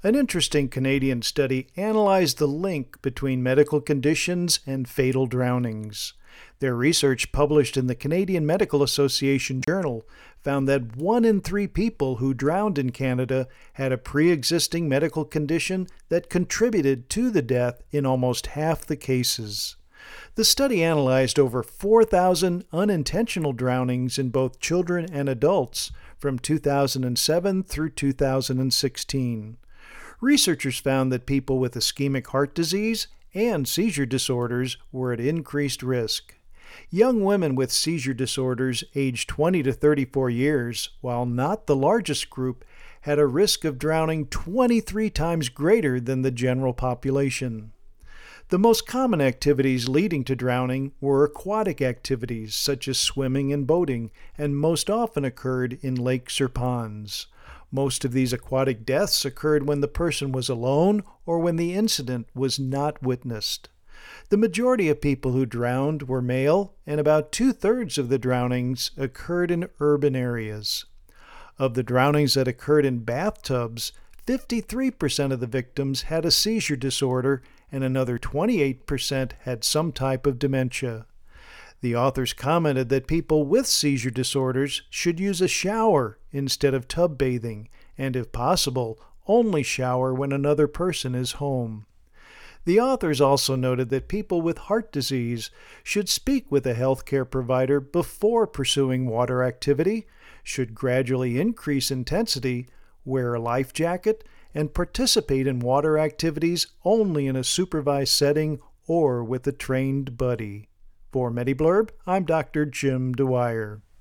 An interesting Canadian study analyzed the link between medical conditions and fatal drownings. Their research, published in the Canadian Medical Association Journal, found that one in three people who drowned in Canada had a pre existing medical condition that contributed to the death in almost half the cases. The study analyzed over 4,000 unintentional drownings in both children and adults from 2007 through 2016. Researchers found that people with ischemic heart disease and seizure disorders were at increased risk. Young women with seizure disorders aged 20 to 34 years, while not the largest group, had a risk of drowning 23 times greater than the general population. The most common activities leading to drowning were aquatic activities such as swimming and boating, and most often occurred in lakes or ponds. Most of these aquatic deaths occurred when the person was alone or when the incident was not witnessed. The majority of people who drowned were male, and about two thirds of the drownings occurred in urban areas. Of the drownings that occurred in bathtubs, 53% of the victims had a seizure disorder, and another 28% had some type of dementia. The authors commented that people with seizure disorders should use a shower instead of tub bathing, and if possible, only shower when another person is home. The authors also noted that people with heart disease should speak with a healthcare provider before pursuing water activity, should gradually increase intensity, wear a life jacket, and participate in water activities only in a supervised setting or with a trained buddy. For MediBlurb, I'm Dr. Jim Dwyer.